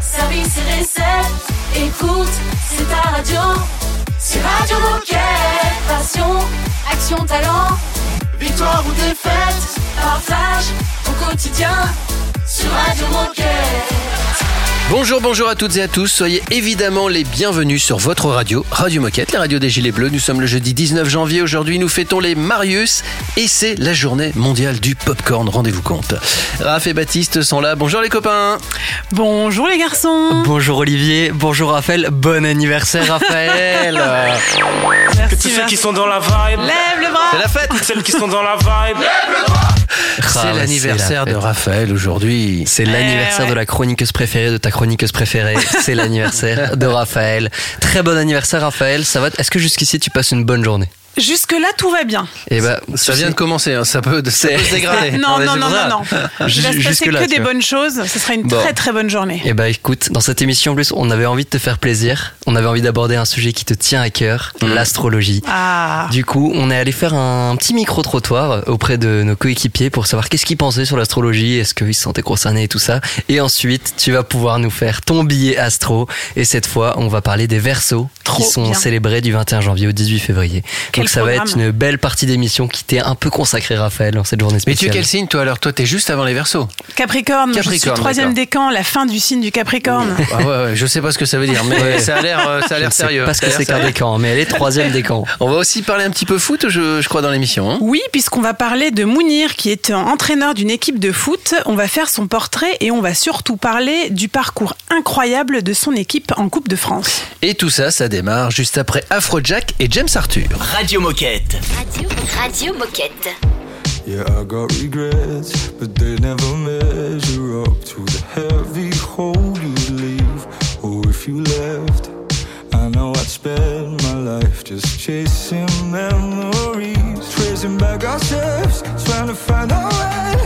service et recettes. Écoute, c'est ta radio. C'est Radio Moquette. Passion, action, talent. Victoire ou défaite, partage au quotidien sur Radio Moquette. Bonjour, bonjour à toutes et à tous. Soyez évidemment les bienvenus sur votre radio, Radio Moquette, la radio des Gilets Bleus. Nous sommes le jeudi 19 janvier. Aujourd'hui, nous fêtons les Marius et c'est la journée mondiale du popcorn. Rendez-vous compte. Raph et Baptiste sont là. Bonjour les copains. Bonjour les garçons. Bonjour Olivier, bonjour Raphaël, bon anniversaire Raphaël. Merci, Tous ceux qui sont dans la vibe, Lève le bras. C'est la fête. celles qui sont dans la vibe. C'est ouais, l'anniversaire c'est de la. Raphaël aujourd'hui. C'est l'anniversaire ouais. de la chroniqueuse préférée de ta chroniqueuse préférée. C'est l'anniversaire de Raphaël. Très bon anniversaire Raphaël. Ça va Est-ce que jusqu'ici tu passes une bonne journée? Jusque-là, tout va bien. Eh ben, Ça vient sais- de commencer, hein. ça, peut, ça peut se dégrader. Non, non, non, non, non. Il va se passer Jusque-là, que des bonnes choses. Ce sera une Bon. très très bonne journée. Eh ben écoute, dans cette émission en plus, on avait envie de te faire plaisir. On avait envie d'aborder un sujet qui te tient à cœur, l'astrologie. Ah. Du coup, on est allé faire un petit micro-trottoir auprès de nos coéquipiers pour savoir qu'est-ce qu'ils pensaient sur l'astrologie, est-ce qu'ils se sentaient concernés et tout ça. Et ensuite, tu vas pouvoir nous faire ton billet astro. Et cette fois, on va parler des versos Trop qui sont bien. célébrés du 21 janvier au 18 février. Quel Donc ça va être une belle partie d'émission qui t'est un peu consacrée, Raphaël, dans cette journée Mais tu es spéciale. quel signe toi alors Toi t'es juste avant les versos. Capricorne, je suis Capricorne, troisième décan, la fin du signe du Capricorne. Ah ouais, ouais, je sais pas ce que ça veut dire, mais Ouais. ça a l'air, euh, ça a Je l'air ne sais sérieux. pas ce Ça que a c'est qu'un décan, mais elle est troisième décan. On va aussi parler un petit peu foot, je, je crois, dans l'émission. hein. Oui, puisqu'on va parler de Mounir, qui est entraîneur d'une équipe de foot. On va faire son portrait et on va surtout parler du parcours incroyable de son équipe en Coupe de France. Et tout ça, ça démarre juste après Afrojack et James Arthur. Radio Moquette. Radio, Radio Moquette. Yeah, I got regrets, but they never measure up to the heavy hole you leave. Or if you left, I know I'd spend my life just chasing memories, tracing back our steps, trying to find our way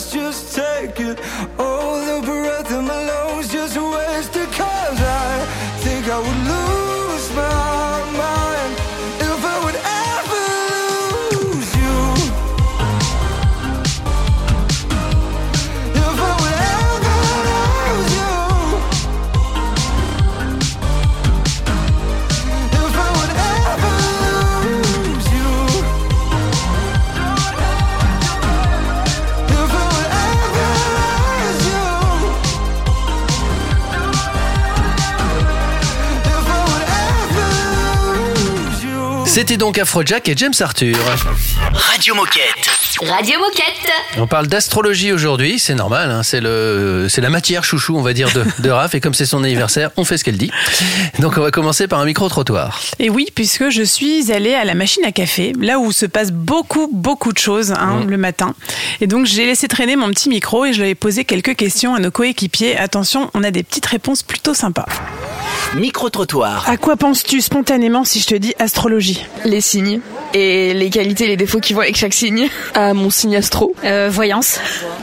chest, just take it. All C'était donc Afrojack et James Arthur. Radio Moquette. Radio Moquette. On parle d'astrologie aujourd'hui, c'est normal, hein, c'est le, c'est la matière chouchou, on va dire, de, de Raph, et comme c'est son anniversaire, on fait ce qu'elle dit. Donc on va commencer par un micro-trottoir. Et oui, puisque je suis allée à la machine à café, là où se passe beaucoup, beaucoup de choses hein, le matin. Et donc j'ai laissé traîner mon petit micro et je lui ai posé quelques questions à nos coéquipiers. Attention, on a des petites réponses plutôt sympas. Micro-trottoir. À quoi penses-tu spontanément si je te dis astrologie? Les signes et les qualités et les défauts qui vont avec chaque signe. À mon signe astro. Euh, voyance.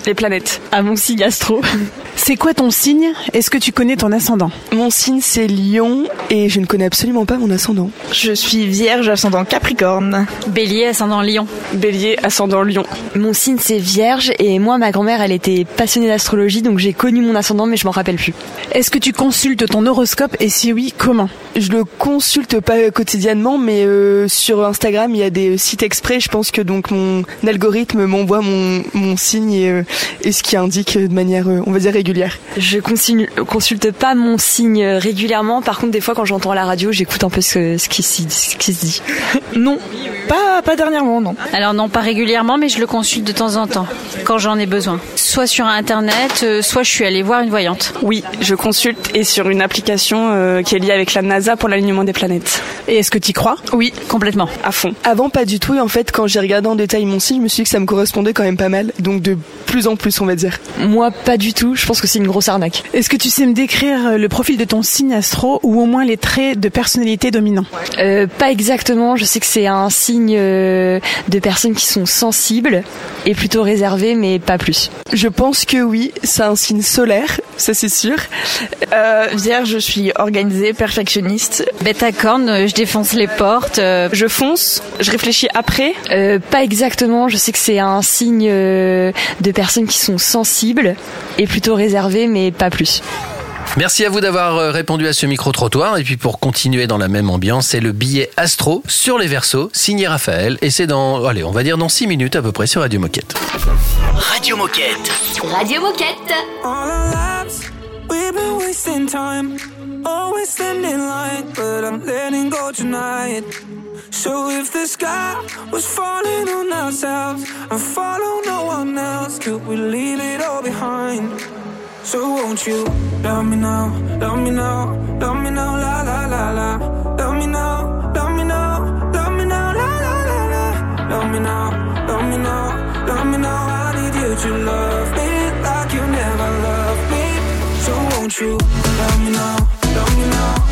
Les planètes. À mon signe astro. C'est quoi ton signe? Est-ce que tu connais ton ascendant? Mon signe c'est Lion et je ne connais absolument pas mon ascendant. Je suis vierge, ascendant Capricorne. Bélier, ascendant Lion. Bélier, ascendant Lion. Mon signe c'est Vierge et moi ma grand-mère elle était passionnée d'astrologie donc j'ai connu mon ascendant mais je m'en rappelle plus. Est-ce que tu consultes ton horoscope? Et si oui, comment? Je le consulte pas quotidiennement mais euh, sur Instagram il y a des sites exprès. Je pense que donc mon algorithme m'envoie mon, mon signe et, euh, et ce qui indique de manière euh, on va dire régulière. Je consigne- consulte pas mon signe régulièrement par contre des fois quand j'entends la radio j'écoute un peu ce, ce, qui, s'y- ce qui se dit. Non, pas, pas dernièrement, non. Alors non, pas régulièrement, mais je le consulte de temps en temps, quand j'en ai besoin. Soit sur Internet, euh, soit je suis allée voir une voyante. Oui, je consulte et sur une application euh, qui est liée avec la NASA pour l'alignement des planètes. Et est-ce que tu y crois? Oui, complètement. À fond. Avant pas du tout et en fait quand j'ai regardé en détail mon signe, je me suis dit que ça me correspondait quand même pas mal. Donc de plus en plus on va dire. Moi pas du tout, je pense que c'est une grosse arnaque. Est-ce que tu sais me décrire euh, le profil de ton signe astro ou au moins les traits de personnalité dominants? Euh, pas exactement, je sais que c'est un signe euh, de personnes qui sont sensibles et plutôt réservées mais pas plus. Je pense que oui, c'est un signe solaire, ça c'est sûr. Euh, vierge, je suis organisée, perfectionniste. Bêta corne, je défonce les portes. euh, Je fonce, je réfléchis après. Euh, pas exactement, je sais que c'est un signe euh, de personnes qui sont sensibles et plutôt réservées mais pas plus. Merci à vous d'avoir euh, répondu à ce micro-trottoir. Et puis pour continuer dans la même ambiance, c'est le billet Astro sur les versos, signé Raphaël. Et c'est dans, allez, on va dire dans 6 minutes à peu près sur Radio Moquette. Radio Moquette. Radio Moquette. All our lives, we've been wasting time. Always standing line, but I'm letting go tonight. So if the sky was falling on ourselves and follow no one else, could we leave it all behind? So won't you love me now, love me now, love me now, la la la la. Love me now, love me now, love me now, la la la la. Love me now, love me now, love me now. I need you to love me like you never loved me. So won't you love me now, love me now,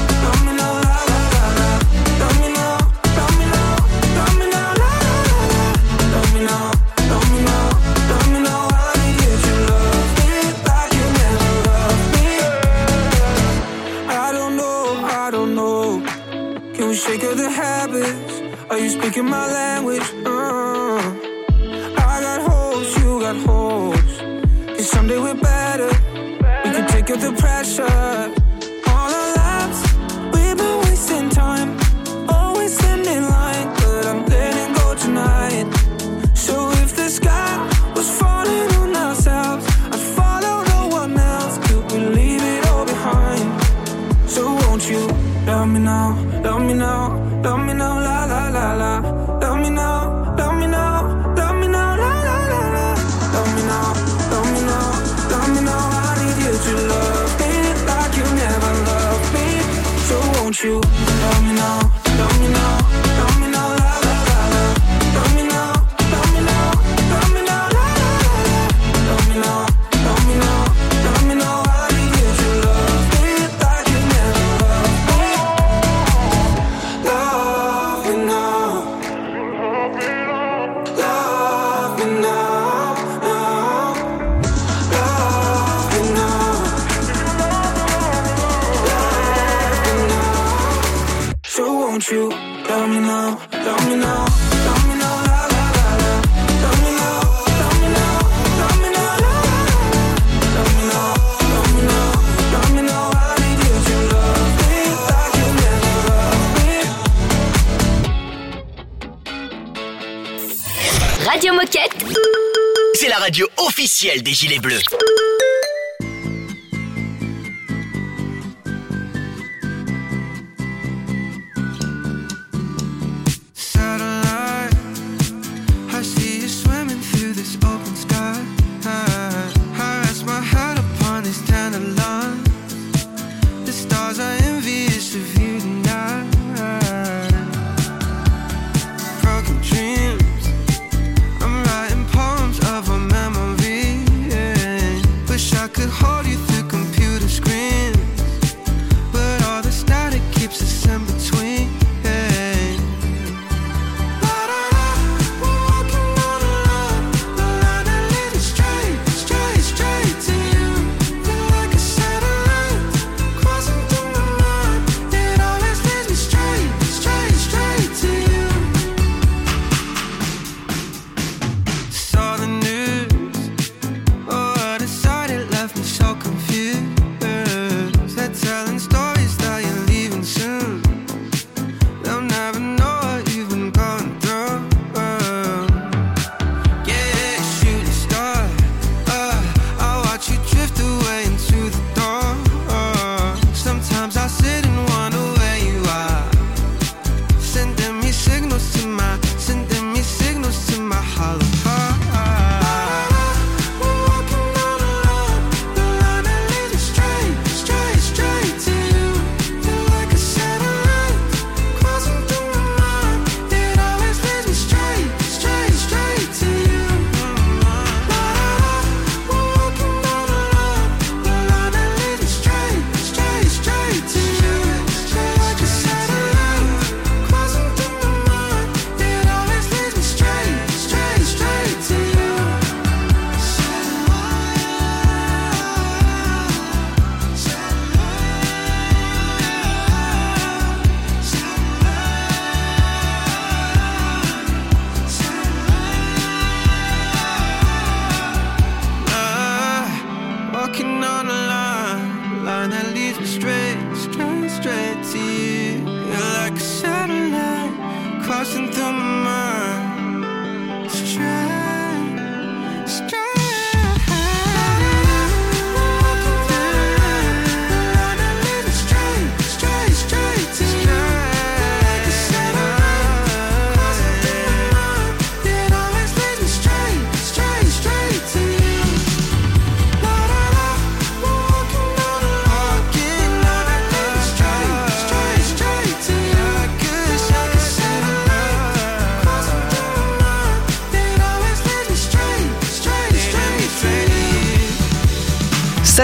des Gilets Bleus.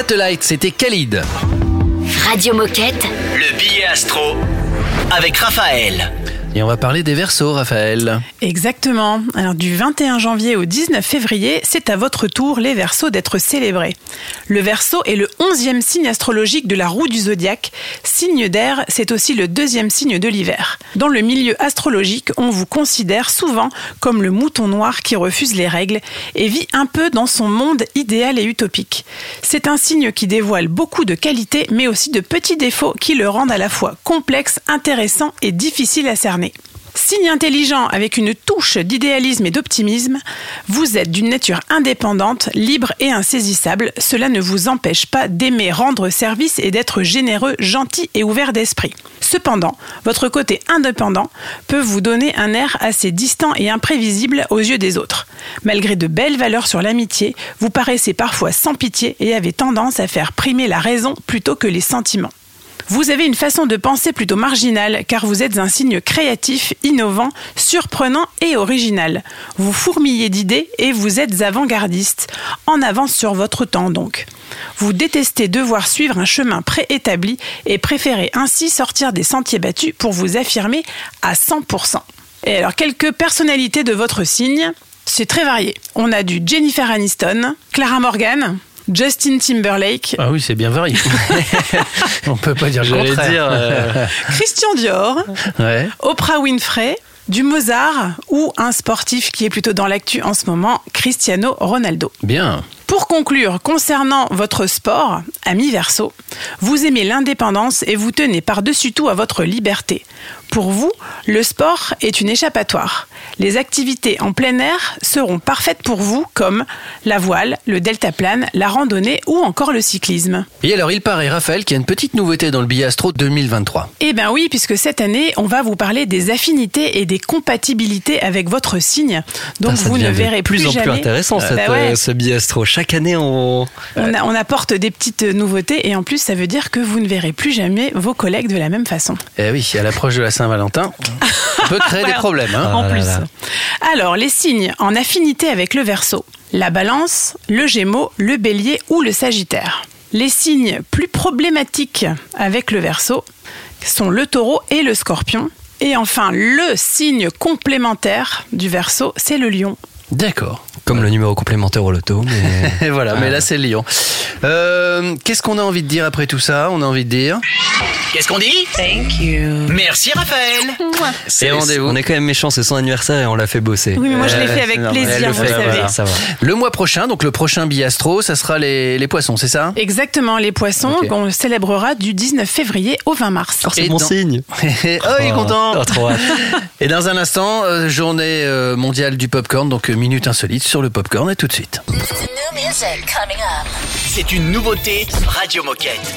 Satellite, c'était Khalid. Radio Moquette. Le billet astro avec Raphaël. Et on va parler des versos, Raphaël. Exactement. Alors du 21 janvier au 19 février, c'est à votre tour les Verseaux d'être célébrés. Le Verseau est le 11e signe astrologique de la roue du zodiaque. Signe d'air, c'est aussi le deuxième signe de l'hiver. Dans le milieu astrologique, on vous considère souvent comme le mouton noir qui refuse les règles et vit un peu dans son monde idéal et utopique. C'est un signe qui dévoile beaucoup de qualités mais aussi de petits défauts qui le rendent à la fois complexe, intéressant et difficile à cerner. Signe intelligent avec une touche d'idéalisme et d'optimisme, vous êtes d'une nature indépendante, libre et insaisissable. Cela ne vous empêche pas d'aimer rendre service et d'être généreux, gentil et ouvert d'esprit. Cependant, votre côté indépendant peut vous donner un air assez distant et imprévisible aux yeux des autres. Malgré de belles valeurs sur l'amitié, vous paraissez parfois sans pitié et avez tendance à faire primer la raison plutôt que les sentiments. Vous avez une façon de penser plutôt marginale car vous êtes un signe créatif, innovant, surprenant et original. Vous fourmillez d'idées et vous êtes avant-gardiste, en avance sur votre temps donc. Vous détestez devoir suivre un chemin préétabli et préférez ainsi sortir des sentiers battus pour vous affirmer à 100%. Et alors quelques personnalités de votre signe, c'est très varié. On a du Jennifer Aniston, Clara Morgan, Justin Timberlake. Ah oui, c'est bien varié. On peut pas dire le J'allais contraire. dire, euh, Christian Dior, Ouais. Oprah Winfrey, du Mozart ou un sportif qui est plutôt dans l'actu en ce moment, Cristiano Ronaldo. Bien. Pour conclure, concernant votre sport, ami Verseau, vous aimez l'indépendance et vous tenez par-dessus tout à votre liberté. Pour vous, le sport est une échappatoire. Les activités en plein air seront parfaites pour vous comme la voile, le deltaplane, la randonnée ou encore le cyclisme. Et alors, il paraît, Raphaël, qu'il y a une petite nouveauté dans le billet astro 2023. Eh bien oui, puisque cette année, on va vous parler des affinités et des compatibilités avec votre signe. Donc ça vous ne verrez plus, plus, en jamais. plus intéressant Bah cette, ouais. euh, ce billet astro. Chaque année, on. On, a- on apporte des petites nouveautés et en plus ça veut dire que vous ne verrez plus jamais vos collègues de la même façon. Eh oui, à l'approche de la Saint-Valentin, ça peut créer des problèmes. hein. en Ah plus. là. Alors les signes en affinité avec le Verseau la Balance, le Gémeaux, le Bélier ou le Sagittaire. Les signes plus problématiques avec le Verseau sont le Taureau et le Scorpion. Et enfin, le signe complémentaire du Verseau, c'est le Lion. D'accord. Comme le numéro complémentaire au loto, mais. Et voilà, mais là c'est le lion. Euh, Qu'est-ce qu'on a envie de dire après tout ça On a envie de dire? Qu'est-ce qu'on dit? Thank you. Merci Raphaël. Et rendez-vous. On est quand même méchant, c'est son anniversaire et on l'a fait bosser. Oui, mais moi je l'ai Ouais, fait avec c'est plaisir, le vous savez. voilà. Ça va. Le mois prochain, donc le prochain biastro, ça sera les, les poissons, c'est ça? Exactement, les poissons qu'on célébrera du 19 février au 20 mars. Oh, c'est mon dans- signe. Oh, il est content Oh, trop. Et dans un instant, euh, journée euh, mondiale du popcorn, donc euh, minute insolite sur le popcorn, et tout de suite. C'est une nouveauté Radio Moquette.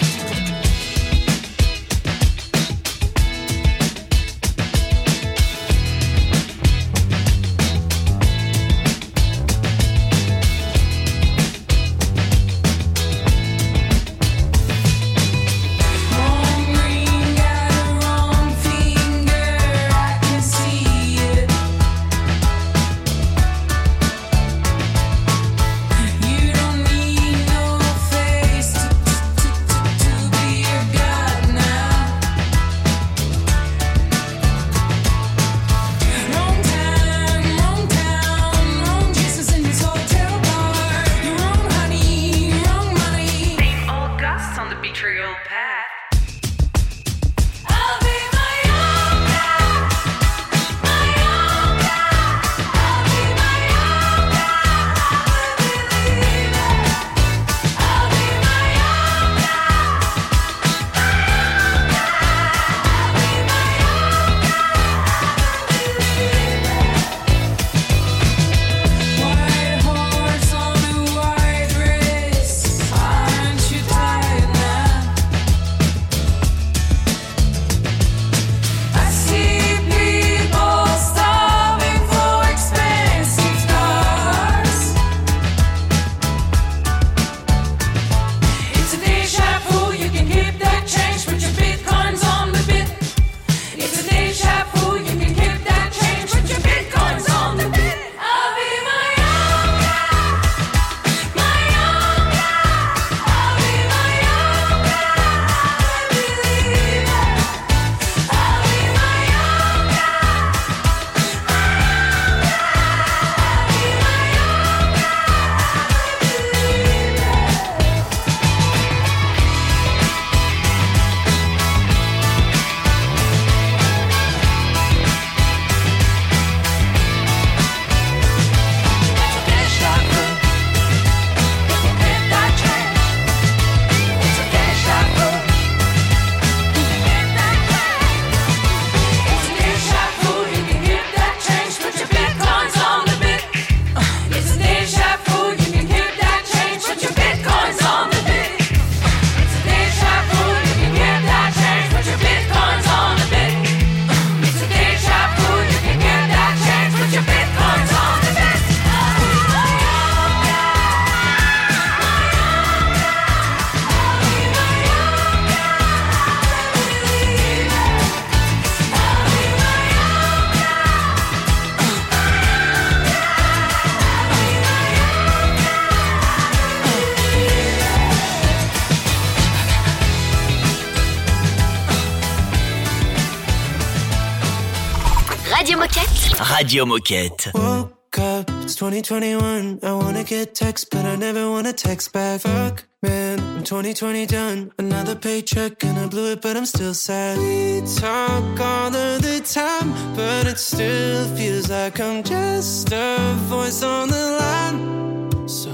Radio Moquette. Woke up, it's 2021. I wanna get text, but I never wanna text back. Fuck, man, I'm 2020 done. Another paycheck and I blew it, but I'm still sad. We talk all of the time, but it still feels like I'm just a voice on the line. So,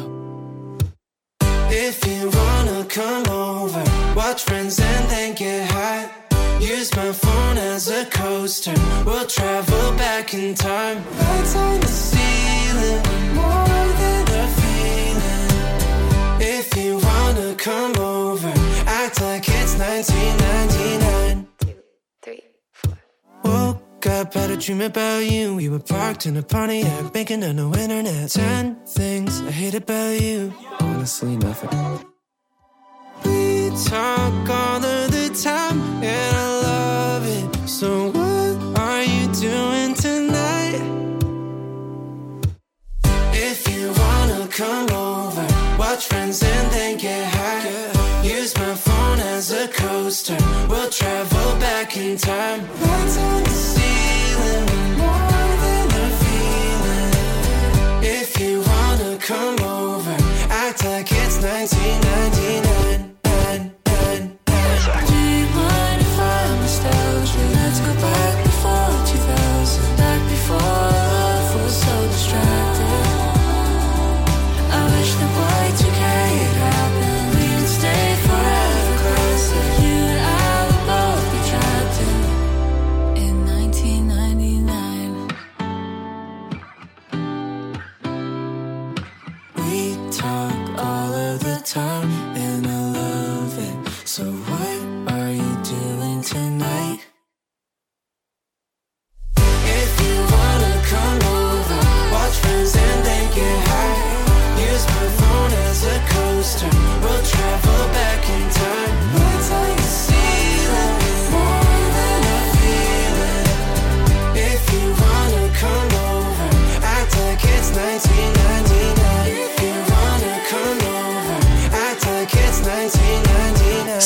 if you wanna come over, watch friends and then get high. Use my phone as a coaster. We'll travel back in time. Lights on the ceiling, more than a feeling. If you wanna come over, act like it's 1999. Woke up, had a dream about you. We were parked in a Pontiac, making a no internet. Ten things I hate about you. Honestly, nothing. We talk all of the time, and I time. I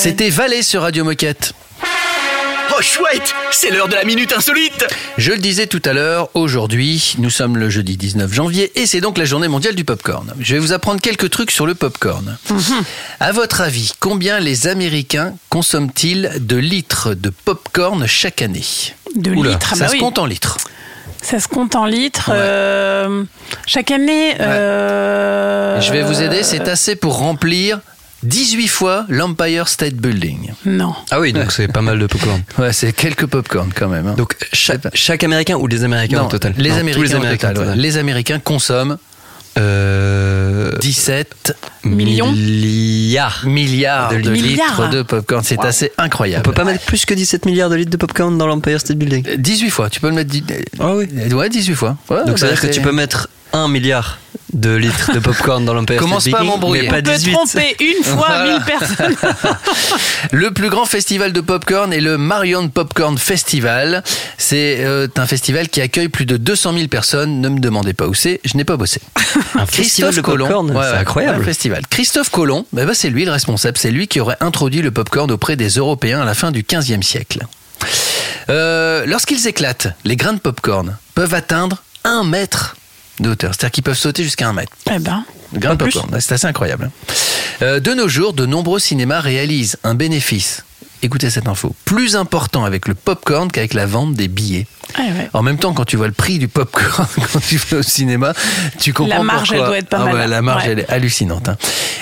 C'était Valais sur Radio Moquette. Oh chouette, c'est l'heure de la minute insolite. Je le disais tout à l'heure, aujourd'hui, nous sommes le jeudi 19 janvier et c'est donc la journée mondiale du popcorn. Je vais vous apprendre quelques trucs sur le popcorn. À votre avis, combien les Américains consomment-ils de litres de popcorn chaque année? De Oula, litres, ah Ça bah se oui. compte en litres. Ça se compte en litres. euh, chaque année. euh, Je vais vous aider, c'est assez pour remplir 18 fois l'Empire State Building. Non. Ah oui, donc c'est pas mal de popcorn. Ouais, c'est quelques popcorn quand même. hein. Donc chaque, chaque Américain ou les Américains Non, au total? Les Non, tous Américains, au total, ouais. Les Américains consomment Euh, 17 Millions? milliards. milliards de, De litres de popcorn. C'est assez On incroyable. peut pas mettre plus que 17 milliards de litres de popcorn dans l'Empire State Building? 18 fois, tu peux le mettre. dix- Ah oui. Ouais, 18 fois. Ouais, Donc ça bah, veut dire que c'est- tu peux mettre 1 milliard de litres de popcorn dans l'Empire Commence pas à m'embrouiller. On peut 18. tromper une fois Voilà. 1000 personnes. Le plus grand festival de popcorn est le Marion Popcorn Festival. C'est euh, un festival qui accueille plus de 200 000 personnes. Ne me demandez pas où c'est, je n'ai pas bossé. Un festival de popcorn, Ouais, c'est incroyable. un festival. Christophe Colomb, bah, bah, c'est lui le responsable. C'est lui qui aurait introduit le popcorn auprès des Européens à la fin du 15e siècle. Euh, Lorsqu'ils éclatent, les grains de popcorn peuvent atteindre un mètre de hauteur. C'est-à-dire qu'ils peuvent sauter jusqu'à un mètre. Eh ben. Grain de popcorn, c'est assez incroyable. Euh, de nos jours, de nombreux cinémas réalisent un bénéfice. Écoutez cette info. Plus important avec le popcorn qu'avec la vente des billets. Ah ouais. En même temps, quand tu vois le prix du popcorn quand tu vas au cinéma, tu comprends La marge, pourquoi. elle doit être pas Ah mal. ouais, la marge, Ouais. elle est hallucinante. hein.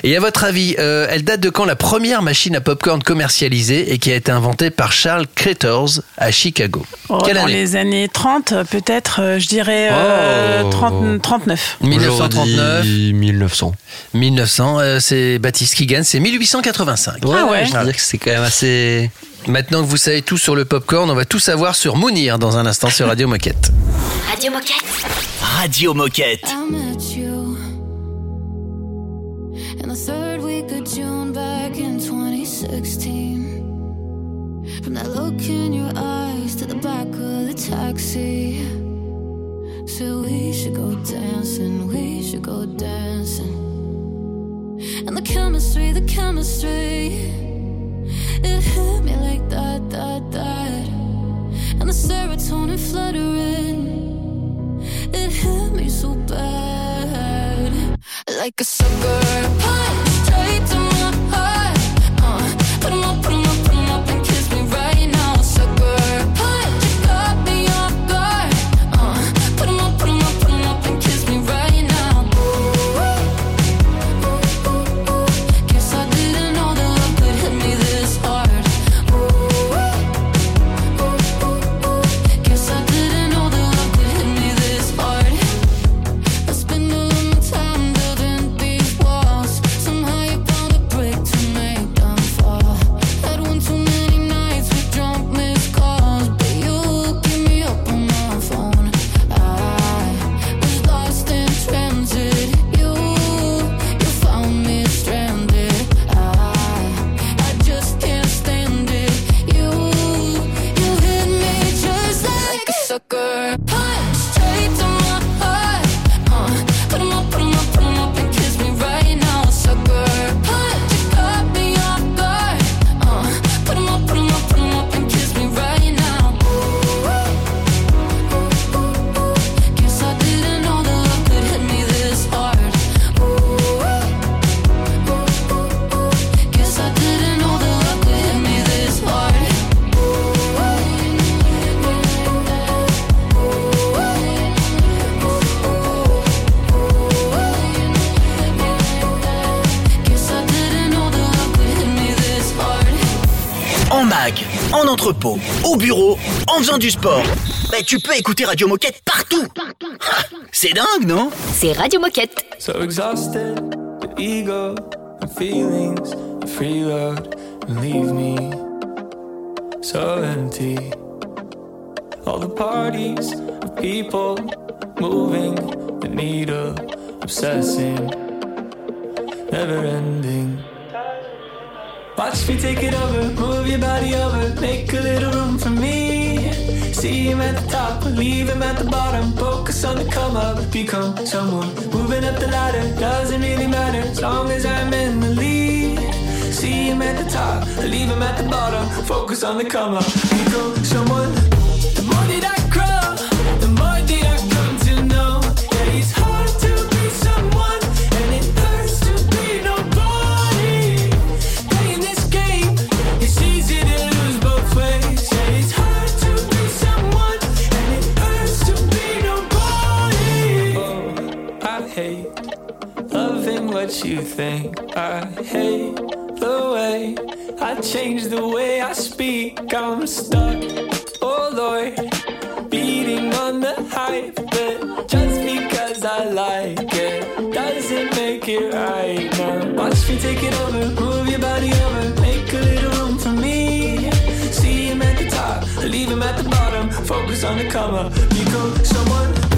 Et à votre avis, euh, elle date de quand la première machine à popcorn commercialisée et qui a été inventée par Charles Cretors à Chicago? Oh, Quelle dans année? les années 30, peut-être, euh, je dirais euh, Oh. 30 39. 1939, Aujourd'hui, 1900. 1900, euh, c'est Baptiste qui gagne, c'est 1885. Ah ouais. Je veux dire que c'est quand même assez. Maintenant que vous savez tout sur le popcorn, on va tout savoir sur Mounir dans un instant sur Radio Moquette. Radio Moquette. Radio Moquette. I met you in the third week of June back in 2016. From that look in your eyes to the back of the taxi. So we should go dancing, we should go dancing. And the chemistry, the chemistry. It hit me like that, that, that. And the serotonin fluttering. It hit me so bad. Like a sucker punch straight to my heart. Uh, put em up, put em repos, au bureau, en faisant du sport. Mais tu peux écouter Radio Moquette partout. Ah, c'est dingue, non? C'est Radio Moquette. So exhausted, the ego, the feelings, the freeload, leave me so empty. All the parties, the people, moving the needle, obsessing. Watch me take it over, move your body over, make a little room for me. See him at the top, leave him at the bottom. Focus on the come up, become someone. Moving up the ladder doesn't really matter as long as I'm in the lead. See him at the top, leave him at the bottom. Focus on the come up, become someone. everything. I hate the way I change the way I speak. I'm stuck, oh Lord, beating on the hype. But just because I like it doesn't make it right now. Watch me take it over, move your body over, make a little room for me. See him at the top, leave him at the bottom. Focus on the cover, become You go, someone.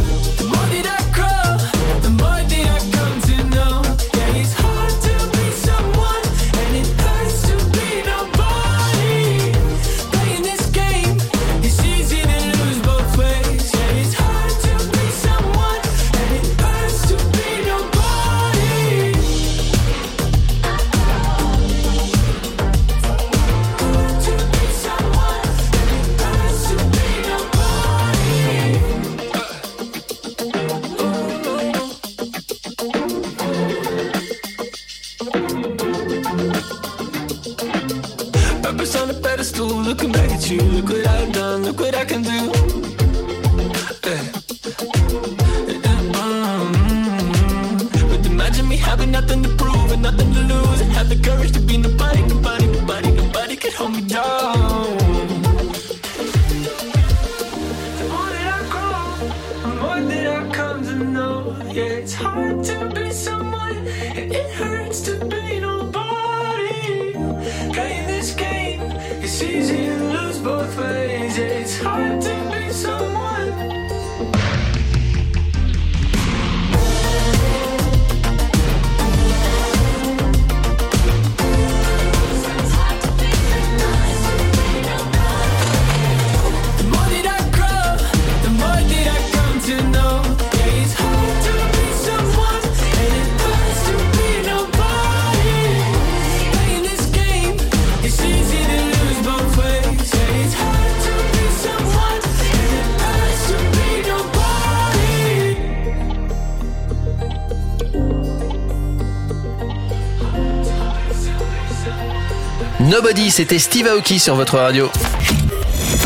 Nobody, c'était Steve Aoki sur votre radio.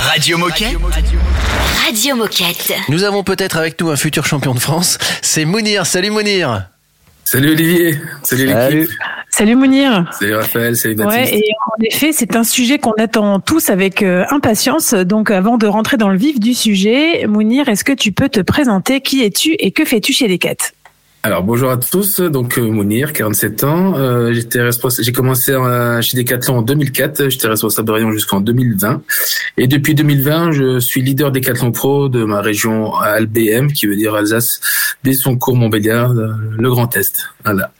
Radio Moquette. Radio Moquette. Nous avons peut-être avec nous un futur champion de France. C'est Mounir. Salut Mounir. Salut Olivier. Salut l'équipe. Salut Mounir. Salut Raphaël. Salut Baptiste. Ouais, et en effet, c'est un sujet qu'on attend tous avec euh, impatience. Donc, avant de rentrer dans le vif du sujet, Mounir, est-ce que tu peux te présenter? Qui es-tu et que fais-tu chez Decat? Alors bonjour à tous, donc euh, Mounir, 47 ans. Euh, j'étais responsable, j'ai commencé euh, chez Decathlon en 2004. J'étais responsable de rayon jusqu'en 2020. Et depuis 2020, je suis leader Decathlon Pro de ma région ALBM, qui veut dire Alsace, Besson-Cours, Montbéliard, euh, le Grand Est. Voilà.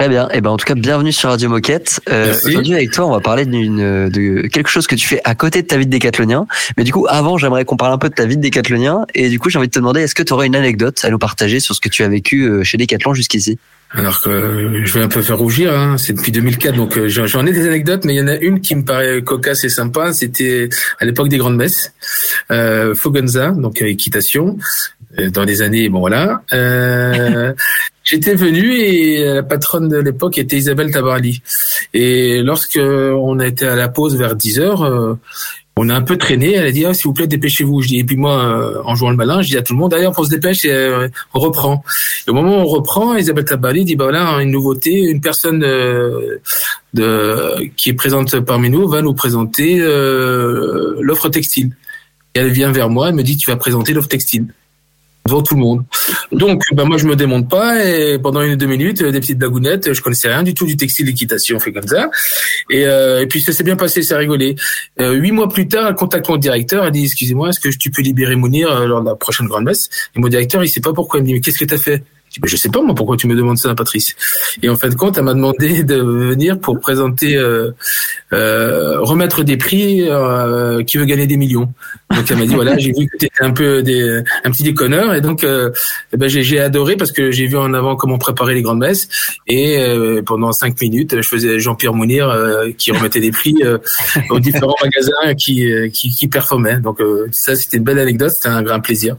Très bien. Et ben en tout cas, bienvenue sur Radio Moquette. Euh. Aujourd'hui avec toi, on va parler d'une de quelque chose que tu fais à côté de ta vie de décathlonien. Mais du coup, avant, j'aimerais qu'on parle un peu de ta vie de décathlonien. Et du coup, j'ai envie de te demander, est-ce que tu aurais une anecdote à nous partager sur ce que tu as vécu euh, chez Decathlon jusqu'ici? Alors que euh, je vais un peu faire rougir, hein. c'est depuis 2004, donc euh, j'en ai des anecdotes, mais il y en a une qui me paraît cocasse et sympa. C'était à l'époque des grandes messes, euh, Fogonza, donc euh, équitation, euh, dans les années, bon voilà. J'étais venu et la patronne de l'époque était Isabelle Tabarly. Et lorsque on a été à la pause vers 10 heures, euh, on a un peu traîné. Elle a dit ah, s'il vous plaît dépêchez-vous. Et puis moi euh, en jouant le malin, je dis à tout le monde d'ailleurs on se dépêche et euh, on reprend. Et au moment où on reprend, Isabelle Tabarly dit bah voilà une nouveauté, une personne euh, de qui est présente parmi nous va nous présenter l'offre textile. Et elle vient vers moi, elle me dit tu vas présenter l'offre textile devant tout le monde. Donc, ben moi, je me démonte pas et pendant une ou deux minutes, euh, des petites blagounettes, je connaissais rien du tout du textile d'équitation, on fait comme ça. Et, euh, et puis ça s'est bien passé, ça a rigolé. Euh, huit mois plus tard, elle contacte mon directeur, elle dit excusez-moi, est-ce que tu peux libérer Mounir euh, lors de la prochaine grande messe? Et mon directeur, il sait pas pourquoi, il me dit mais qu'est-ce que t'as fait? Je sais pas moi pourquoi tu me demandes ça, Patrice. Et en fin de compte, elle m'a demandé de venir pour présenter, euh, euh, remettre des prix euh, qui veut gagner des millions. Donc elle m'a dit voilà, j'ai vu que tu un peu des, un petit déconneur et donc euh, ben j'ai adoré parce que j'ai vu en avant comment préparer les grandes messes et euh, pendant cinq minutes, je faisais Jean-Pierre Mounir euh, qui remettait des prix aux différents magasins qui qui, qui performaient. Donc ça c'était une belle anecdote, c'était un grand plaisir.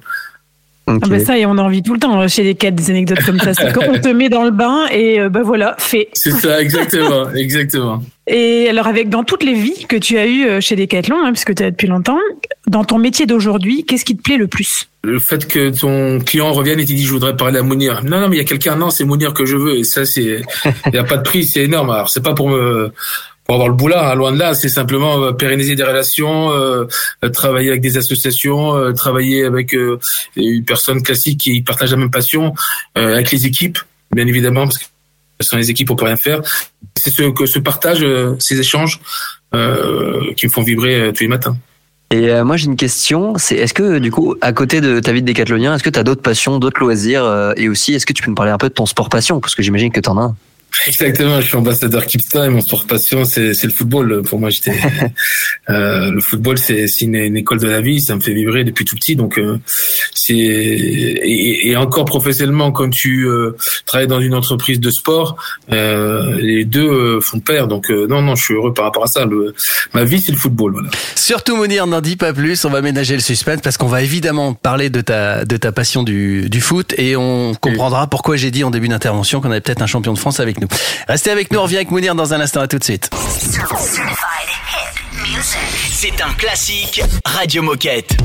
Ah bah ça, et on a envie tout le temps euh, chez Decat des anecdotes comme ça. C'est quand on te met dans le bain et bah voilà, fait. C'est ça exactement, exactement. Et alors, avec dans toutes les vies que tu as eues euh, chez Decathlon, hein, puisque tu es depuis longtemps, dans ton métier d'aujourd'hui, qu'est-ce qui te plaît le plus? Le fait que ton client revienne et te dit je voudrais parler à Mounir. Non non mais il y a quelqu'un non c'est Mounir que je veux et ça c'est il y a pas de prix c'est énorme. Alors c'est pas pour me pour avoir le boulard hein, loin de là c'est simplement euh, pérenniser des relations, euh, travailler avec des associations, euh, travailler avec une personne classique qui partage la même passion avec les équipes bien évidemment parce que sans les équipes on peut rien faire. C'est ce que ce partage ces échanges qui me font vibrer tous les matins. Et moi j'ai une question, c'est est-ce que du coup à côté de ta vie de décathlonien, est-ce que tu as d'autres passions, d'autres loisirs et aussi est-ce que tu peux me parler un peu de ton sport passion parce que j'imagine que tu en as un. Exactement, je suis ambassadeur Kipsta et mon sport passion c'est c'est le football. Pour moi, j'étais euh, le football c'est c'est une, une école de la vie, ça me fait vibrer depuis tout petit. Donc euh, c'est et, et encore professionnellement quand tu euh, travailles dans une entreprise de sport, euh, les deux euh, font pair. Donc euh, non non, je suis heureux par rapport à ça. Le, ma vie c'est le football. Voilà. Surtout Mounir, n'en dis pas plus, on va ménager le suspense parce qu'on va évidemment parler de ta, de ta passion du, du foot et on comprendra pourquoi j'ai dit en début d'intervention qu'on avait peut-être un champion de France avec nous. Restez avec nous, on revient avec Mounir dans un instant, à tout de suite. C'est un classique Radio Moquette.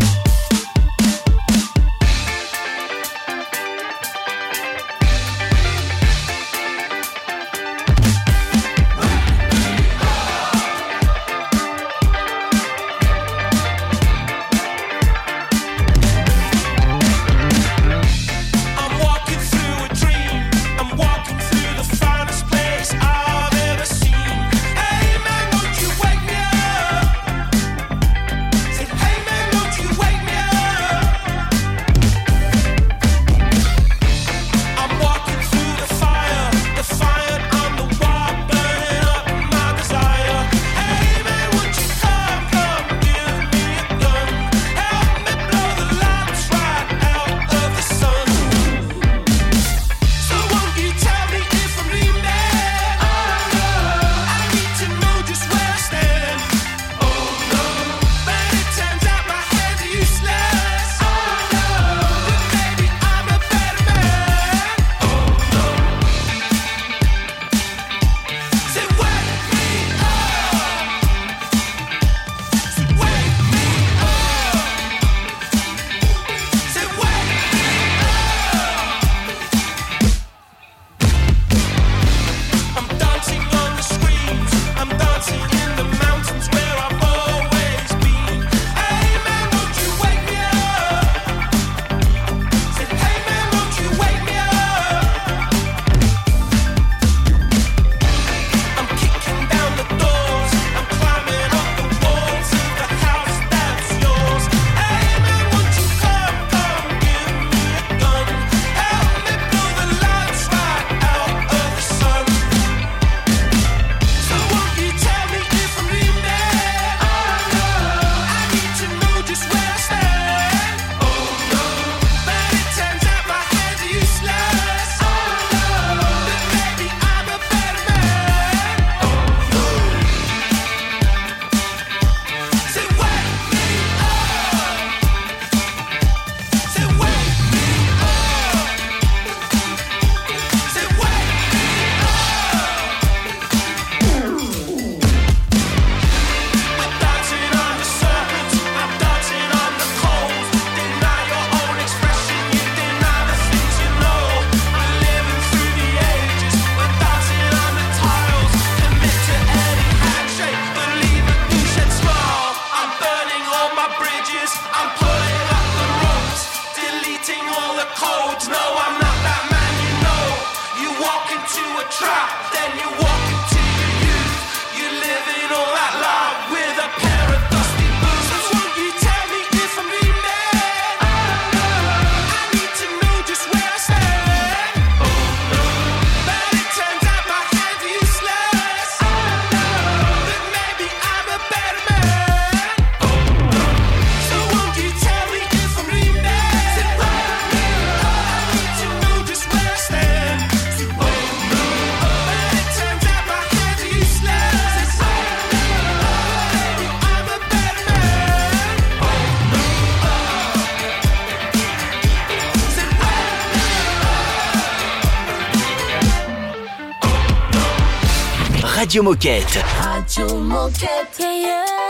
Radio Moquette. Radio.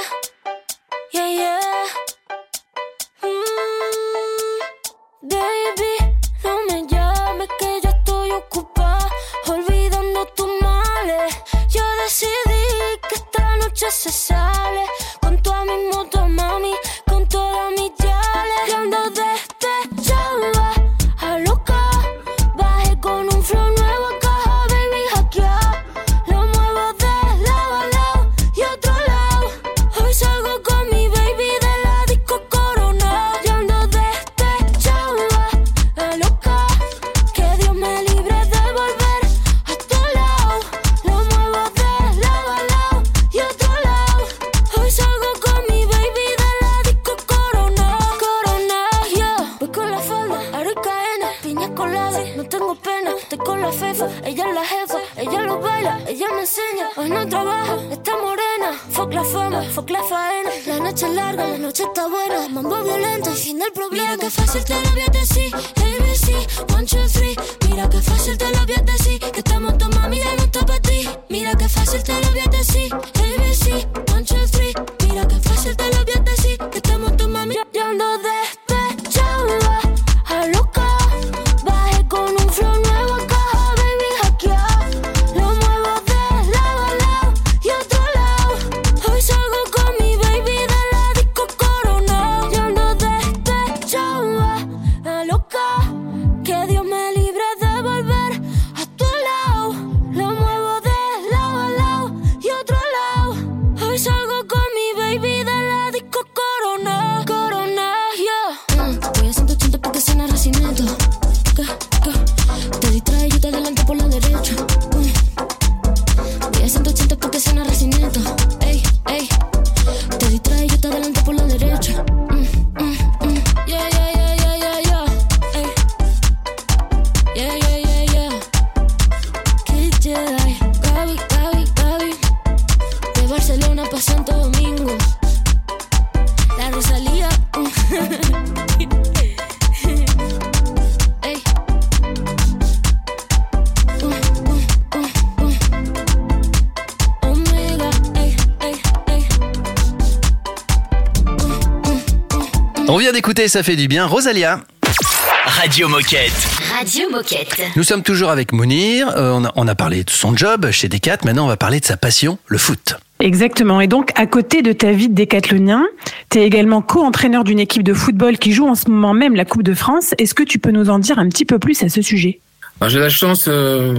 suelta D'écouter, ça fait du bien. Rosalia. Radio Moquette. Radio Moquette. Nous sommes toujours avec Mounir. Euh, on, a, on a parlé de son job chez Decat. Maintenant, on va parler de sa passion, le foot. Exactement. Et donc, à côté de ta vie de décathlonien, tu es également co-entraîneur d'une équipe de football qui joue en ce moment même la Coupe de France. Est-ce que tu peux nous en dire un petit peu plus à ce sujet? J'ai la chance euh,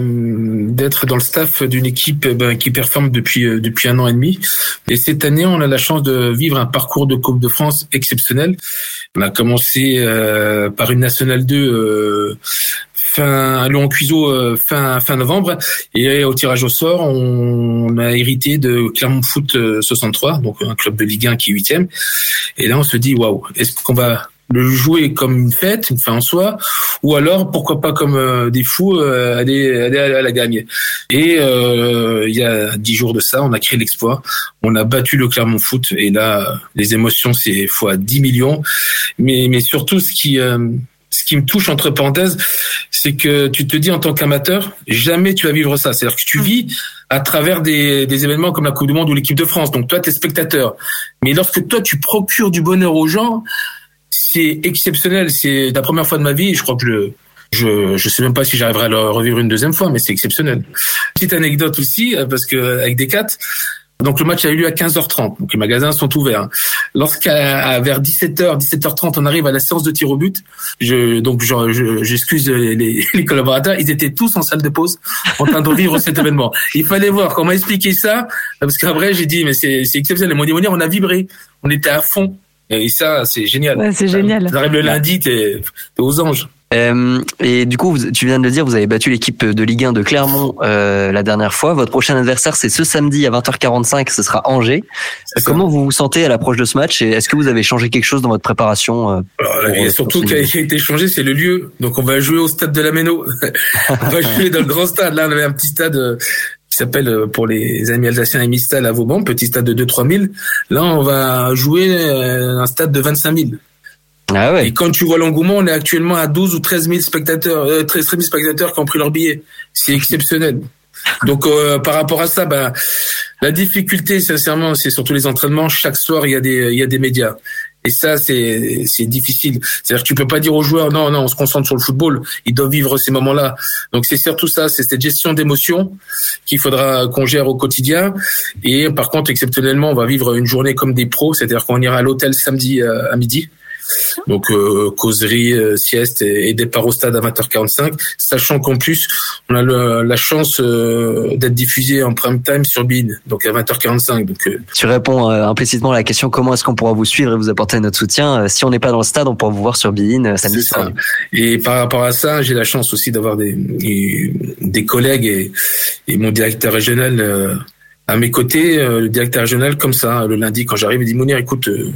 d'être dans le staff d'une équipe ben, qui performe depuis euh, depuis un an et demi. Et cette année, on a la chance de vivre un parcours de Coupe de France exceptionnel. On a commencé euh, par une nationale 2 euh, fin Lyon Cuiseau euh, fin fin novembre et au tirage au sort, on a hérité de Clermont Foot euh, 63, donc un club de Ligue 1 qui est huitième. Et là, on se dit waouh, est-ce qu'on va le jouer comme une fête, une fin en soi, ou alors pourquoi pas comme euh, des fous euh, aller, aller à la gagne. Et euh, il y a dix jours de ça, on a créé l'exploit, on a battu le Clermont Foot et là les émotions c'est fois 10 millions. Mais mais surtout ce qui euh, ce qui me touche entre parenthèses, c'est que tu te dis en tant qu'amateur, jamais tu vas vivre ça. C'est-à-dire que tu vis à travers des, des événements comme la Coupe du Monde ou l'équipe de France. Donc toi, tu es spectateur. Mais lorsque toi, tu procures du bonheur aux gens, c'est exceptionnel. C'est la première fois de ma vie. Je crois que je je, sais même pas si j'arriverai à le revivre une deuxième fois, mais c'est exceptionnel. Petite anecdote aussi, euh, parce que avec des quatre, donc le match a eu lieu à 15h30, donc les magasins sont ouverts. Lorsqu'à vers 17h, 17h30, on arrive à la séance de tir au but, je, donc je- je- j'excuse les, les collaborateurs, ils étaient tous en salle de pause en train de vivre cet événement. Il fallait voir comment expliquer ça, parce qu'après j'ai dit mais c'est exceptionnel. Ils m'ont on a vibré, on était à fond. Et ça, c'est génial. Ouais, c'est génial. Ça arrive le lundi, t'es aux anges. Euh, et du coup, vous- tu viens de le dire, vous avez battu l'équipe de Ligue 1 de Clermont euh, la dernière fois. Votre prochain adversaire, c'est ce samedi à 20h45, ce sera Angers. Comment vous vous sentez à l'approche de ce match et est-ce que vous avez changé quelque chose dans votre préparation euh, Alors, pour- et surtout, ce qui a, été changé, c'est le lieu. Donc, on va jouer au stade de la Méno. on va jouer dans le grand stade. Là, on avait un petit stade euh, s'appelle, euh, pour les amis alsaciens, Emistal à Vauban, petit stade de 2-3 000. Là, on va jouer euh, un stade de 25 000. Ah ouais. Et quand tu vois l'engouement, on est actuellement à 12 ou 13 000 spectateurs, euh, 13 000 spectateurs qui ont pris leur billet. C'est exceptionnel. Donc euh, par rapport à ça, ben la difficulté, sincèrement, c'est surtout les entraînements. Chaque soir, il y a des il y a des médias. Et ça, c'est difficile. C'est-à-dire que tu peux pas dire aux joueurs non non, on se concentre sur le football. Ils doivent vivre ces moments-là. Donc c'est surtout ça, c'est cette gestion d'émotions qu'il faudra qu'on gère au quotidien. Et par contre, exceptionnellement, on va vivre une journée comme des pros, c'est-à-dire qu'on ira à l'hôtel samedi euh, à midi. Donc euh, causerie, euh, sieste et, et départ au stade à 20h45, sachant qu'en plus on a le- la chance euh, d'être diffusé en prime time sur BIN, donc à 20h45. Donc euh, Tu réponds euh, implicitement à la question comment est-ce qu'on pourra vous suivre et vous apporter notre soutien. Euh, si on n'est pas dans le stade, on pourra vous voir sur euh, samedi soir. ça. Et par rapport à ça, j'ai la chance aussi d'avoir des, des des collègues et, et mon directeur régional euh, à mes côtés. euh, le directeur régional, comme ça, le lundi, quand j'arrive, il dit Mounir, écoute, euh,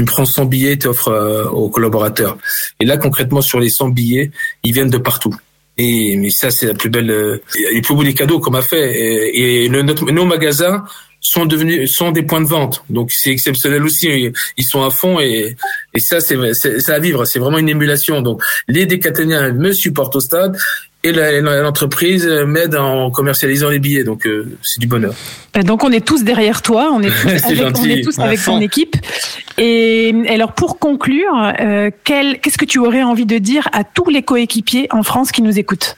tu me prends 100 billets, tu offres euh, aux collaborateurs. Et là, concrètement, sur les 100 billets, ils viennent de partout. Et mais ça, c'est la plus belle, euh, les plus beaux des cadeaux qu'on m'a fait. Et, et le- notre- nos magasins sont devenus sont des points de vente. Donc c'est exceptionnel aussi. Ils- sont à fond et et ça c'est c'est à vivre. C'est vraiment une émulation. Donc les décathloniens me supportent au stade et l'entreprise m'aide en commercialisant les billets. Donc euh, c'est du bonheur. Euh, Donc on est tous derrière toi, on est tous, avec, on gentil. est tous À avec fond. ton équipe. Et alors pour conclure, euh, qu'est-ce que tu aurais envie de dire à tous les coéquipiers en France qui nous écoutent?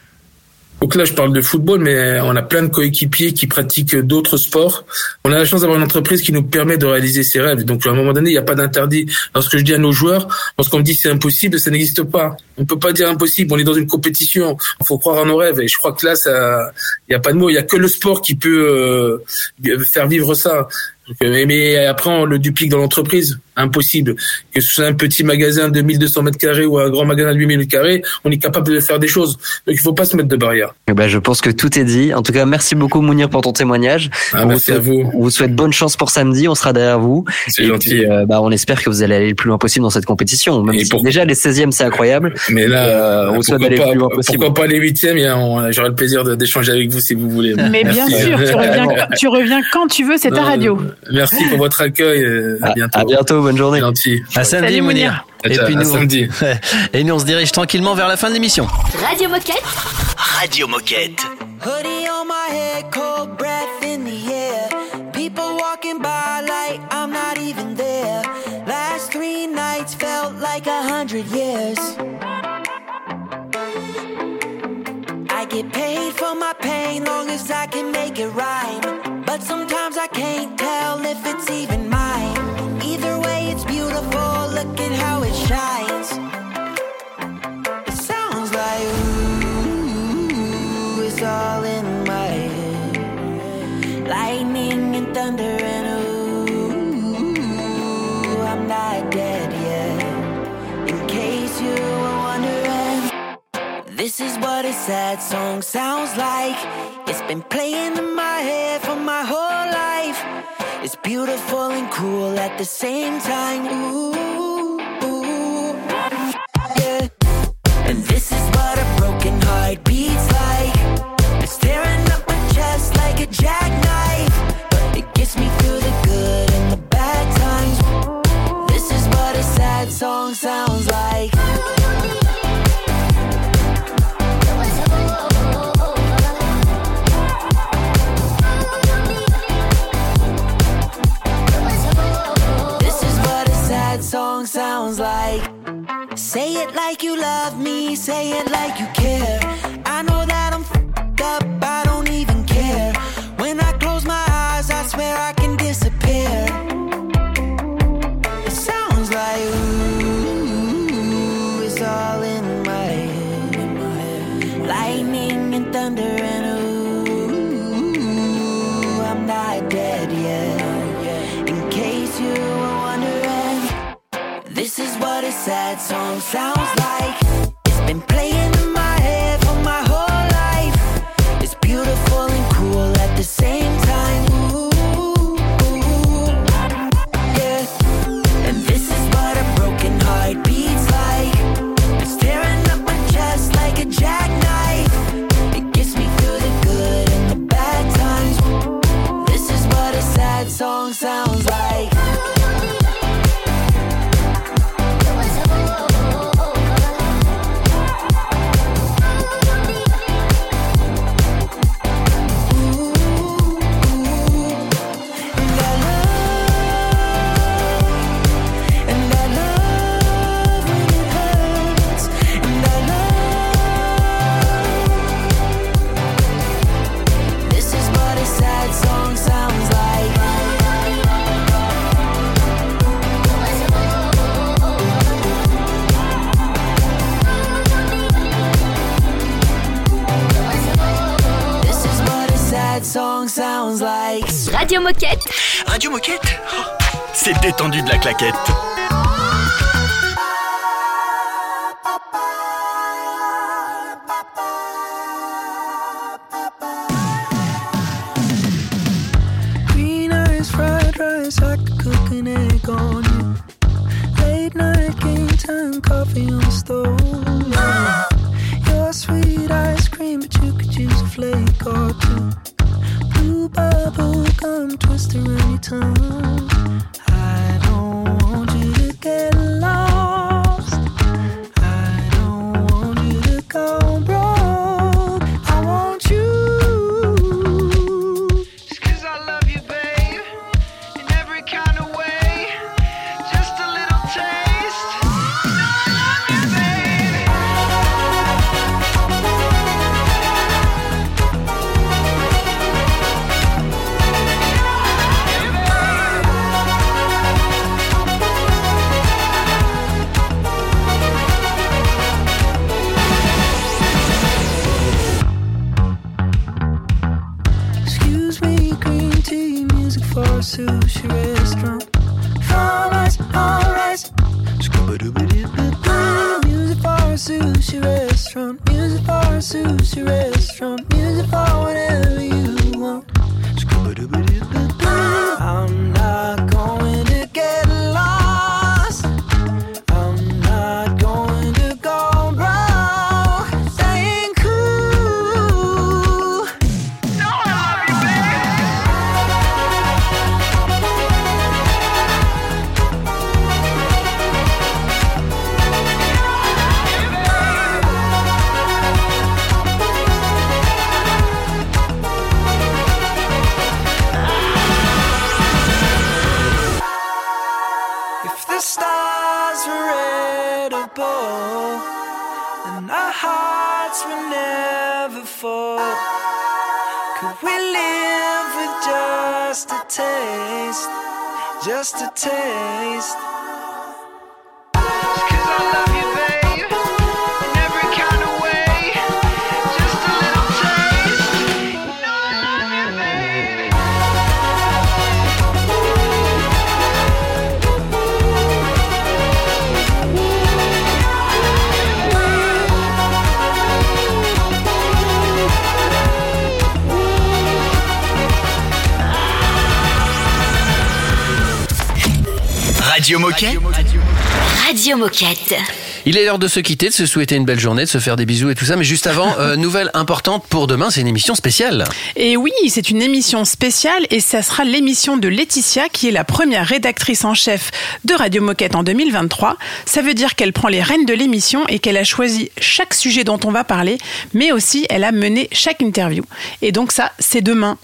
Donc là, je parle de football, mais on a plein de coéquipiers qui pratiquent d'autres sports. On a la chance d'avoir une entreprise qui nous permet de réaliser ses rêves. Donc à un moment donné, il n'y a pas d'interdit. Lorsque je dis à nos joueurs, lorsqu'on me dit c'est impossible, ça n'existe pas. On peut pas dire impossible. On est dans une compétition. Il faut croire en nos rêves. Et je crois que là, ça, il n'y a pas de mots. Il y a que le sport qui peut euh, faire vivre ça. Euh, mais après, on le duplique dans l'entreprise. Impossible. Que ce soit un petit magasin de 1200 mètres carrés ou un grand magasin de 8000 mètres carrés, on est capable de faire des choses. Donc il faut pas se mettre de barrières. Eh ben, je pense que tout est dit. En tout cas, merci beaucoup Mounir pour ton témoignage. Ah, on merci vous à souhaite, On vous souhaite bonne chance pour samedi. On sera derrière vous. C'est Et gentil. puis, euh, bah, on espère que vous allez aller le plus loin possible dans cette compétition. Même si déjà les 16e c'est incroyable. Mais là, Euh, on vous souhaite pourquoi, d'aller le pas, plus loin possible. pourquoi pas les huitièmes et on- J'aurai le plaisir d'échanger avec vous si vous voulez. Mais bien sûr, tu reviens, tu reviens quand tu veux, c'est ta radio. Merci pour votre accueil. euh, À bientôt. À bientôt, bonne journée. Gentil. À samedi, Salut, Mounir. Et puis nous, samedi. et nous, on se dirige tranquillement vers la fin de l'émission. Radio Moquette. Radio Moquette. Hoodie on my head, cold breath in the air. People walking by like I'm not even there. Last three nights felt like a hundred years. I get paid for my pain long as I can make it rhyme. But sometimes I can't tell if it's even mine. Look at how it shines. It sounds like ooh, it's all in my head. Lightning and thunder and ooh, I'm not dead yet. In case you were wondering, this is what a sad song sounds like. It's been playing in my head for my whole life. It's beautiful and cruel at the same time. Ooh, jackknife. It gets me through the good and the bad times. This is what a sad song sounds like. This is what a sad song sounds like. Say it like you love me, say it like you care. Time, Just a taste. Radio Moquette Radio Moquette. Il est l'heure de se quitter, de se souhaiter une belle journée, de se faire des bisous et tout ça. Mais juste avant, euh, nouvelle importante pour demain, c'est une émission spéciale. Et oui, c'est une émission spéciale et ça sera l'émission de Laetitia qui est la première rédactrice en chef de Radio Moquette en 2023. Ça veut dire qu'elle prend les rênes de l'émission et qu'elle a choisi chaque sujet dont on va parler, mais aussi elle a mené chaque interview. Et donc ça, c'est demain.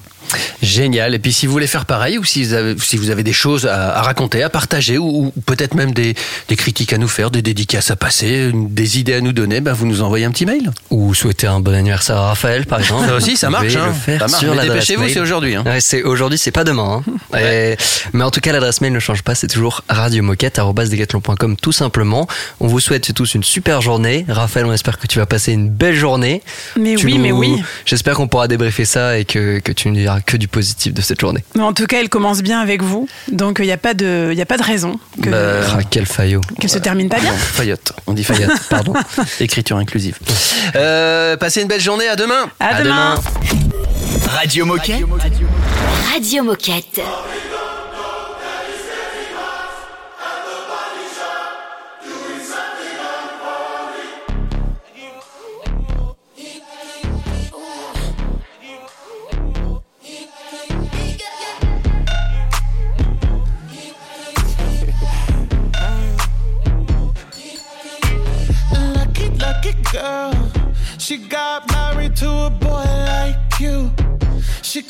Génial. Et puis si vous voulez faire pareil ou si vous avez, si vous avez des choses à, à raconter, à partager ou, ou peut-être même des, des critiques à nous faire, des dédicaces à passer, des idées à nous donner, ben vous nous envoyez un petit mail. Ou souhaiter un bon anniversaire à Raphaël, par exemple. Ça aussi, ça marche, hein. le faire Ça marche. sur Mais dépêchez-vous, mail. c'est aujourd'hui, hein. Ouais, c'est aujourd'hui, c'est pas demain. hein. Et- mais en tout cas, l'adresse mail ne change pas. C'est toujours radiomoquette@decathlon.com tout simplement. On vous souhaite tous une super journée. Raphaël, on espère que tu vas passer une belle journée. Mais Tu oui, mais nous- oui. J'espère qu'on pourra débriefer ça et que, que tu ne que du positif de cette journée. Mais en tout cas, elle commence bien avec vous, donc il n'y a pas de, il y a pas de raison que- Ah, quel faillot. qu'elle se termine pas bien. Non, Fayotte. On dit Fayotte, pardon. Écriture inclusive. Euh, passez une belle journée. À demain. À demain. Radio Moquette Radio Moquette.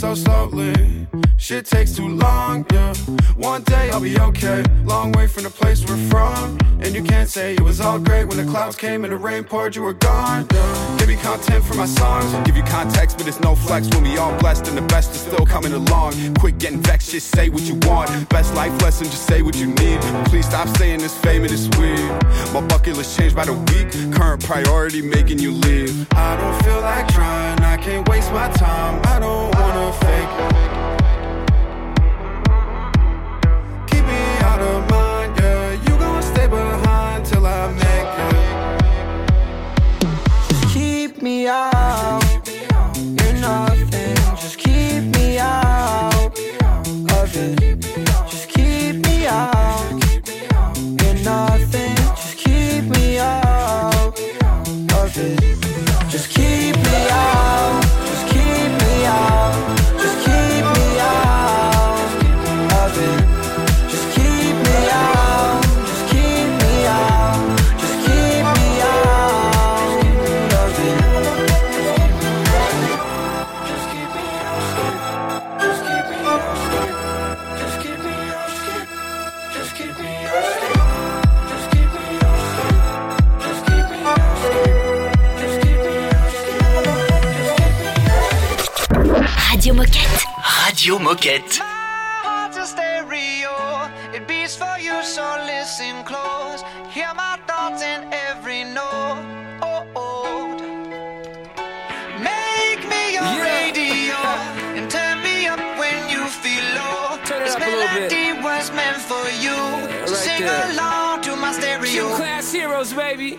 So slowly. Shit takes too long, yeah. One day I'll be okay. Long way from the place we're from. And you can't say it was all great when the clouds came and the rain poured, you were gone. Yeah. Give me content for my songs. Give you context, but it's no flex when we all blessed and the best is still coming along. Quit getting vexed, just say what you want. Best life lesson, just say what you need. Please stop saying this fame and it's weird. My bucket list changed by the week. Current priority making you leave. I don't feel like trying, I can't waste my time. I don't wanna fake. Till I make it. Just keep me out. You're nothing. Just keep me out of it. Just keep me out. You're nothing. Just keep me out of it. Just keep me out. Radio Moquette. Radio Moquette. heart's a stereo. It beats for you, so listen close. Hear my thoughts in every note. Oh, oh. Make me your radio and turn me up when you feel low. Turn it this up a little bit. melody was meant for you. so right sing there. along to my stereo. Gym class heroes, baby.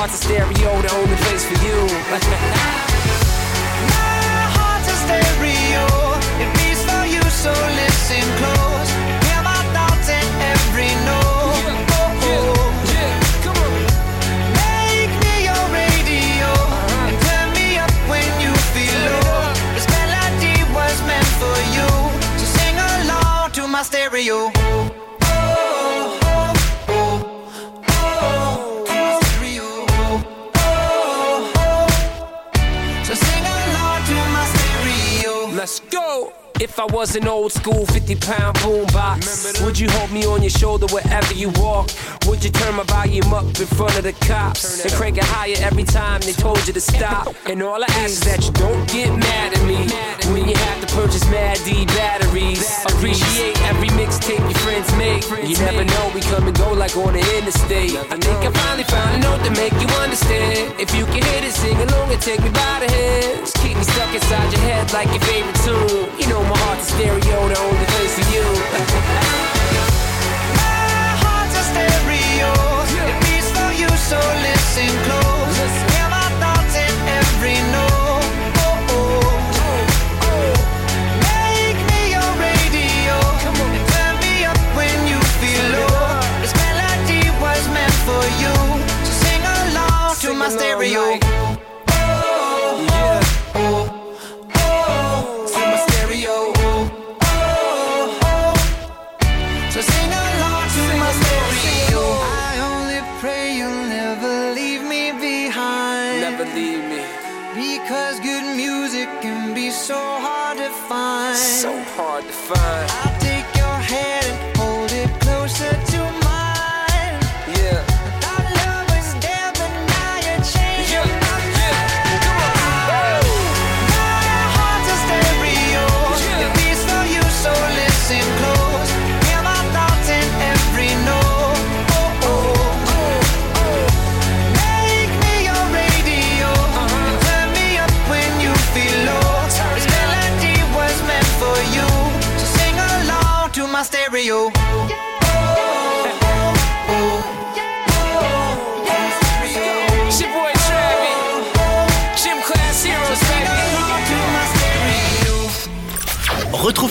heart's a stereo, the only place for you. My heart's a stereo. It beats for you, so listen close. Hear my thoughts in every note. Oh, oh. Make me your radio uh-huh. and turn me up when you feel low. This melody was meant for you, so sing along to my stereo. If I was an old school 50 pound boombox, would you hold me on your shoulder wherever you walk? Would you turn my volume up in front of the cops and crank it higher every time they told you to stop? And all I ask is that you don't get mad at me when you have to purchase Mad D batteries. Appreciate You never know, we come and go like on the interstate. I think I finally found a note to make you understand. If you can hit it, sing along and take me by the hands. Keep me stuck inside your head like your favorite tune. You know my heart's a stereo, the only place for you. Heart's a stereo. It beats for you, so listen close. Hear my thoughts in every note. fine.